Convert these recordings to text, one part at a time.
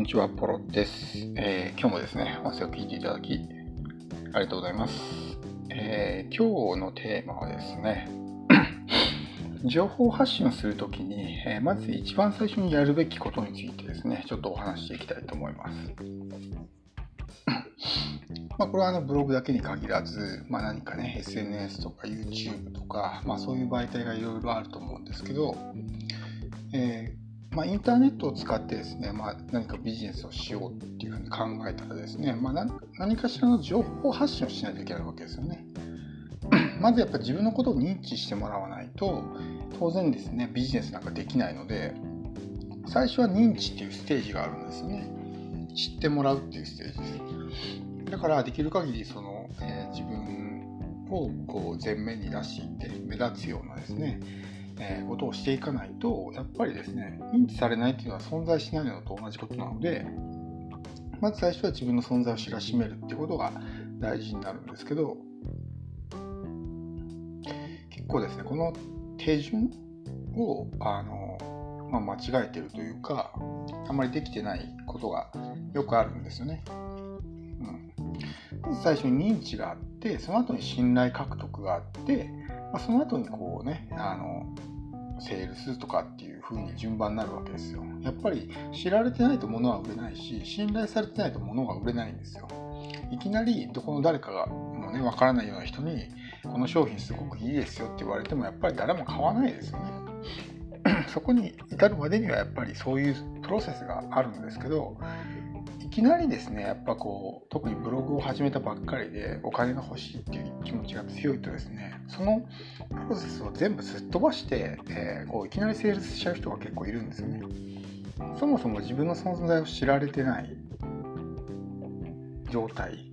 こんにちは、ポロです、えー、今日もですね、音声を聞いていただき、ありがとうございます。えー、今日のテーマはですね、情報発信をするときに、えー、まず一番最初にやるべきことについてですね、ちょっとお話していきたいと思います。まあ、これはあのブログだけに限らず、まあ、何かね、SNS とか YouTube とか、まあ、そういう媒体がいろいろあると思うんですけど、えーまあ、インターネットを使ってですね、まあ、何かビジネスをしようっていうふうに考えたらですね、まあ、何かしらの情報発信をしないといけないわけですよね。まずやっぱ自分のことを認知してもらわないと当然ですねビジネスなんかできないので最初は認知っていうステージがあるんですよね知ってもらうっていうステージですだからできる限りその、えー、自分をこう前面に出していって目立つようなですねえことをしていかないとやっぱりですね認知されないっていうのは存在しないのと同じことなのでまず最初は自分の存在を知らしめるってことが大事になるんですけど結構ですねこの手順をあの、まあ、間違えてるというかあんまりできてないことがよくあるんですよね。まず最初に認知があってその後に信頼獲得があってまあ、その後にこうねあのセールスとかっていう風に順番になるわけですよ。やっぱり知られてないと物は売れないし、信頼されてないと物が売れないんですよ。いきなりどこの誰かがもうね、わからないような人に、この商品すごくいいですよって言われても、やっぱり誰も買わないですよね。そこに至るまでにはやっぱりそういうプロセスがあるんですけど、きなりですねやっぱこう特にブログを始めたばっかりでお金が欲しいっていう気持ちが強いとですねそのプロセスを全部すっ飛ばして、えー、こういきなりセールスしちゃう人が結構いるんですよね。そもそも自分の存在を知られてない状態。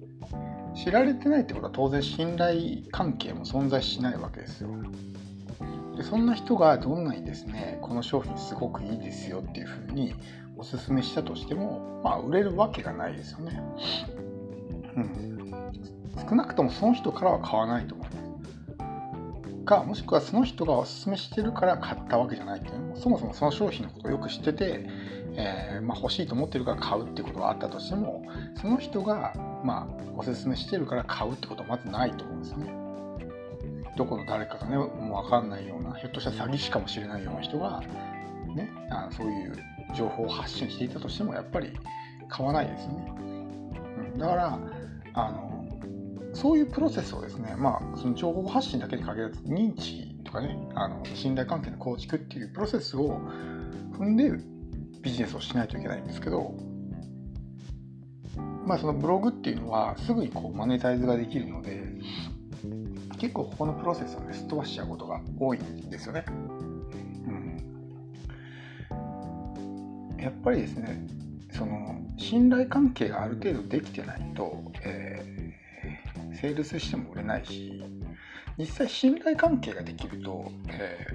知られてないってことは当然信頼関係も存在しないわけですよ。でそんな人がどんなにですねこの商品すごくいいですよっていうふうにおすすめしたとしても、まあ、売れるわけがないですよね。うん。少なくともその人からは買わないと思います。か、もしくはその人がおすすめしてるから買ったわけじゃないっていうのも、そもそもその商品のことをよく知ってて、えー、まあ、欲しいと思ってるから買うっていうことがあったとしても、その人が、まあ、おすすめしてるから買うってことはまずないと思うんですよね。どこの誰かがね、もう分かんないような、ひょっとしたら詐欺師かもしれないような人が、ね、あそういう情報を発信していたとしてもやっぱり買わないですよね。うん、だからあのそういうプロセスをですね、まあ、その情報発信だけに限らず認知とかねあの信頼関係の構築っていうプロセスを踏んでビジネスをしないといけないんですけど、まあ、そのブログっていうのはすぐにこうマネタイズができるので結構ここのプロセスをねすっ飛ばしちゃうことが多いんですよね。やっぱりですねその信頼関係がある程度できてないと、えー、セールスしても売れないし実際信頼関係ができると、え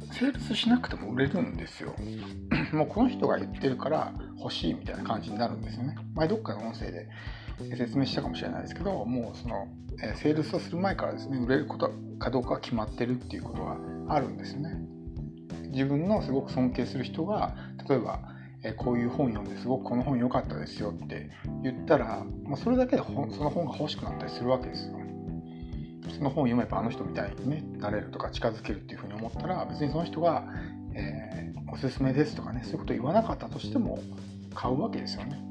ー、セールスしなくても売れるんですよ。もうこの人が言ってるから欲しいみたいな感じになるんですよね。前どっかの音声で説明したかもしれないですけどもうその、えー、セールスをする前からですね売れることかどうかは決まってるっていうことがあるんですよね。自分のすごく尊敬する人が例えばえこういう本読んですごくこの本良かったですよって言ったら、まあ、それだけで本その本が欲しくなったりするわけですよ。その本を読めばあの人みたいに、ね、なれるとか近づけるっていうふうに思ったら別にその人が、えー、おすすめですとかねそういうことを言わなかったとしても買うわけですよね。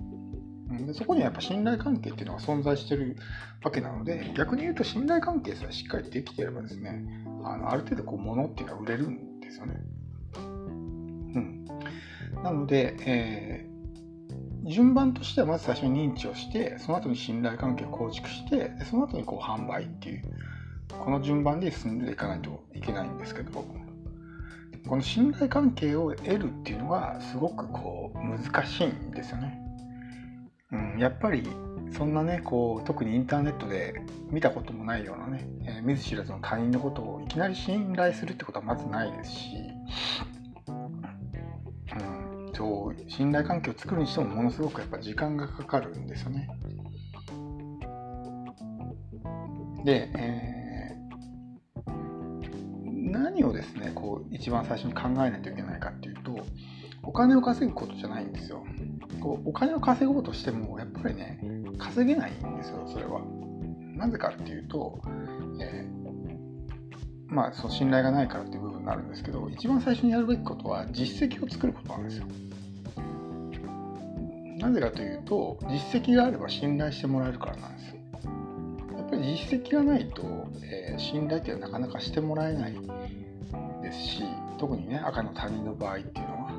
でそこにはやっぱ信頼関係っていうのが存在してるわけなので逆に言うと信頼関係さえしっかりできてればですねあのある程度こう物っていうのは売れるんですよね。うんなので、えー、順番としてはまず最初に認知をしてその後に信頼関係を構築してその後にこう販売っていうこの順番で進んでいかないといけないんですけどこの信頼関係を得るっていうのがすごくこう難しいんですよね。うん、やっぱりそんなねこう特にインターネットで見たこともないようなね、えー、見ず知らずの他人のことをいきなり信頼するってことはまずないですしそう信頼関係を作るにしてもものすごくやっぱ時間がかかるんですよね。で、えー、何をですねこう一番最初に考えないといけないかっていうとお金を稼ぐことじゃないんですよこうお金を稼ごうとしてもやっぱりね稼げないんですよそれはなぜかっていうと、えー、まあその信頼がないからっていう部分になるんですけど一番最初にやるべきことは実績を作ることなんですよ。なぜかというと実績があれば信頼してもらえるからなんですよ。やっぱり実績がないと、えー、信頼っていうのはなかなかしてもらえないですし特にね赤の他人の場合っていうのは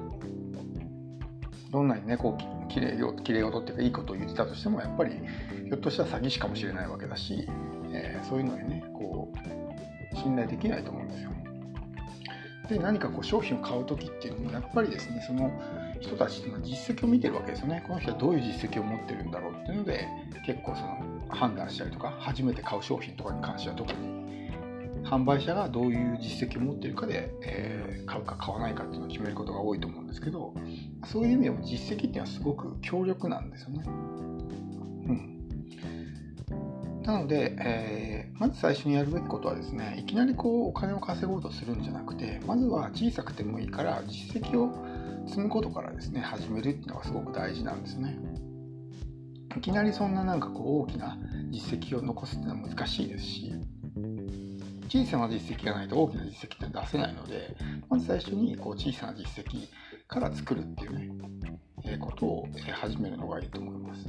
どんなにねこうきれいきれい事っていうかいいことを言ってたとしてもやっぱりひょっとしたら詐欺師かもしれないわけだし、えー、そういうのにねこう信頼できないと思うんですよ。で何かこう商品を買う時っていうのもやっぱりですねその人たちっていうのは実績を見てるわけですよねこの人はどういう実績を持ってるんだろうっていうので結構その判断したりとか初めて買う商品とかに関しては特に販売者がどういう実績を持ってるかで、えー、買うか買わないかっていうのを決めることが多いと思うんですけどそういう意味でも実績っていうのはすごく強力なんですよね。うん、なので、えー、まず最初にやるべきことはですねいきなりこうお金を稼ごうとするんじゃなくてまずは小さくてもいいから実績を積むことからですね始めるっていうのがすごく大事なんですね。いきなりそんななんかこう大きな実績を残すっていうのは難しいですし小さな実績がないと大きな実績って出せないのでまず最初にこう小さな実績から作るっていうね、えー、ことを始めるのがいいと思います。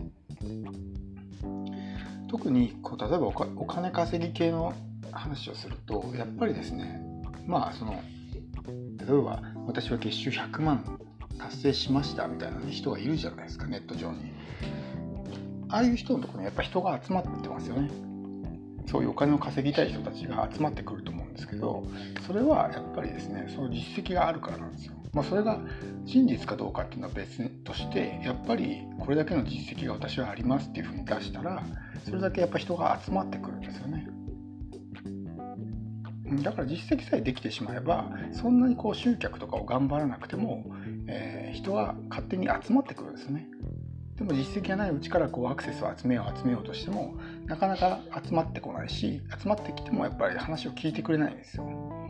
特にこう例えばお金稼ぎ系の話をするとやっぱりですねまあその例えば私は月収100万達成しましたみたいな、人がいるじゃないですかネット上に。ああいう人のところにやっぱ人が集まってますよね。そういうお金を稼ぎたい人たちが集まってくると思うんですけどそれはやっぱりですねその実績があるからなんですよ。まあ、それが真実かどうかっていうのは別としてやっぱりこれだけの実績が私はありますっていうふうに出したらそれだけやっぱ人が集まってくるんですよね。だから実績さえできてしまえばそんなにこう集客とかを頑張らなくても、えー、人は勝手に集まってくるんですね。でも実績がないうちからこうアクセスを集めよう集めようとしてもなかなか集まってこないし集まってきてもやっぱり話を聞いてくれないんですよ。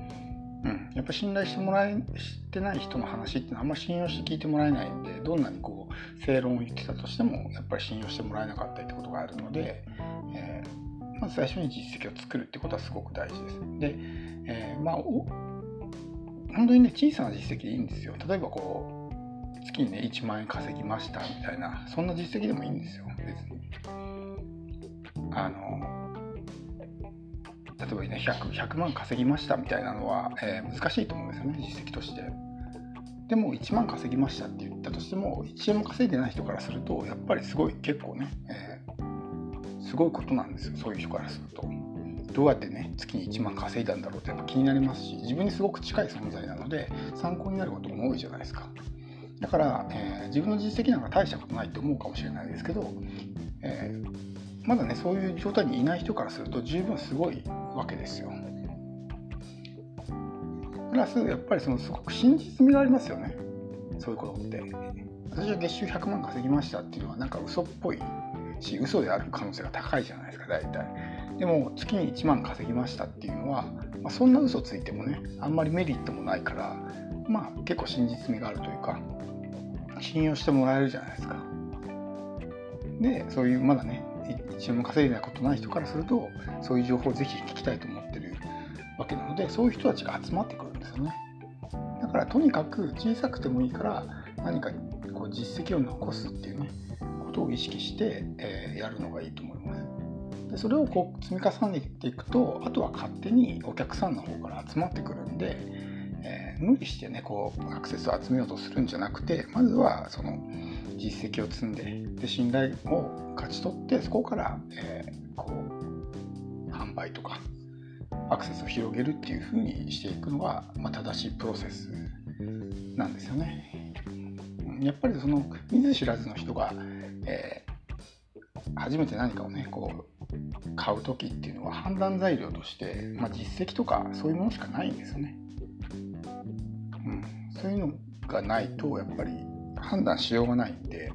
うん、やっぱ信頼してもらえしてない人の話ってあんま信用して聞いてもらえないんでどんなにこう正論を言ってたとしてもやっぱり信用してもらえなかったりってことがあるので、えー、まず最初に実績を作るってことはすごく大事です。で、えー、まあお本当にね小さな実績でいいんですよ。例えばこう月にね1万円稼ぎましたみたいなそんな実績でもいいんですよ別に。あの例えばね 100, 100万稼ぎましたみたいなのは、えー、難しいと思うんですよね実績として。でも1万稼ぎましたって言ったとしても1円も稼いでない人からするとやっぱりすごい結構ね、えー、すごいことなんですよそういう人からすると。どうやってね月に1万稼いだんだろうってやっぱ気になりますし自分にすごく近い存在なので参考になることも多いじゃないですか。だから、えー、自分の実績なんか大したことないと思うかもしれないですけど、えー、まだねそういう状態にいない人からすると十分すごいわけですよ。プラスやっぱりそのすごく真実味がありますよねそういうことって。私は月収100万稼ぎましたっていうのはなんか嘘っぽいし嘘である可能性が高いじゃないですか大体。でも月に1万稼ぎましたっていうのは、まあ、そんな嘘ついてもねあんまりメリットもないからまあ結構真実味があるというか信用してもらえるじゃないですか。でそういうまだね一円も稼いでないことない人からするとそういう情報をぜひ聞きたいと思ってるわけなのでそういう人たちが集まってくるんですよね。だからとにかく小さくてもいいから何かこう実績を残すっていうねことを意識して、えー、やるのがいいと思います。でそれをこう積み重ねていくとあとは勝手にお客さんの方から集まってくるんで、えー、無理してねこうアクセスを集めようとするんじゃなくてまずはその実績を積んでで信頼を勝ち取ってそこから、えー、こう販売とかアクセスを広げるっていうふうにしていくのが、まあ、正しいプロセスなんですよね。やっぱりその見ず知らずの人が、えー、初めて何かをねこう買う時っていうのは判断材料として、まあ、実績とかそういうものしかないんですよね。そういうのがないとやっぱり判断しようがないんで、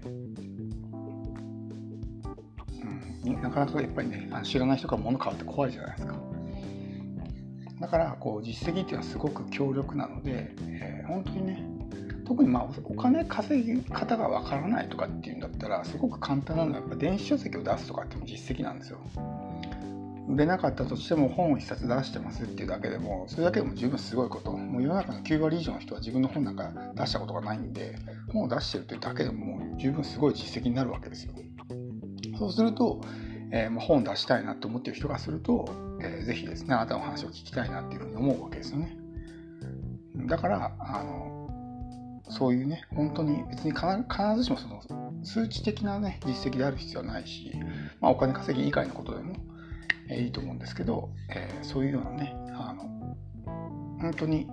うん、なかなかやっぱりね知らない人が物買うって怖いじゃないですか。だからこう実績っていうのはすごく強力なので、えー、本当にね特にまあお金稼ぎ方がわからないとかっていうんだったらすごく簡単なのはやっぱ電子書籍を出すとかっていうのも実績なんですよ。売れなかったとしても本を1冊出してますっていうだけでもそれだけでも十分すごいこと。もう世の中の9割以上の人は自分の本なんか出したことがないんで本を出してるっていうだけでももう十分すごい実績になるわけですよ。そうすると、えー、まあ、本出したいなと思ってる人がすると、えー、ぜひですねあなたの話を聞きたいなっていうふうに思うわけですよね。だからあのそういうね本当に別に必ずしもその数値的なね実績である必要はないし、まあ、お金稼ぎ以外のことでもえいいと思うんですけど、えー、そういうようなねあの本当に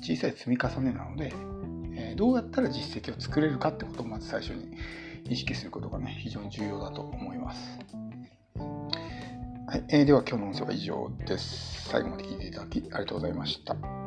小さい積み重ねなので、えー、どうやったら実績を作れるかってことをまず最初に意識することがね非常に重要だと思います。はいえー、では今日の音声は以上です。最後まで聞いていただきありがとうございました。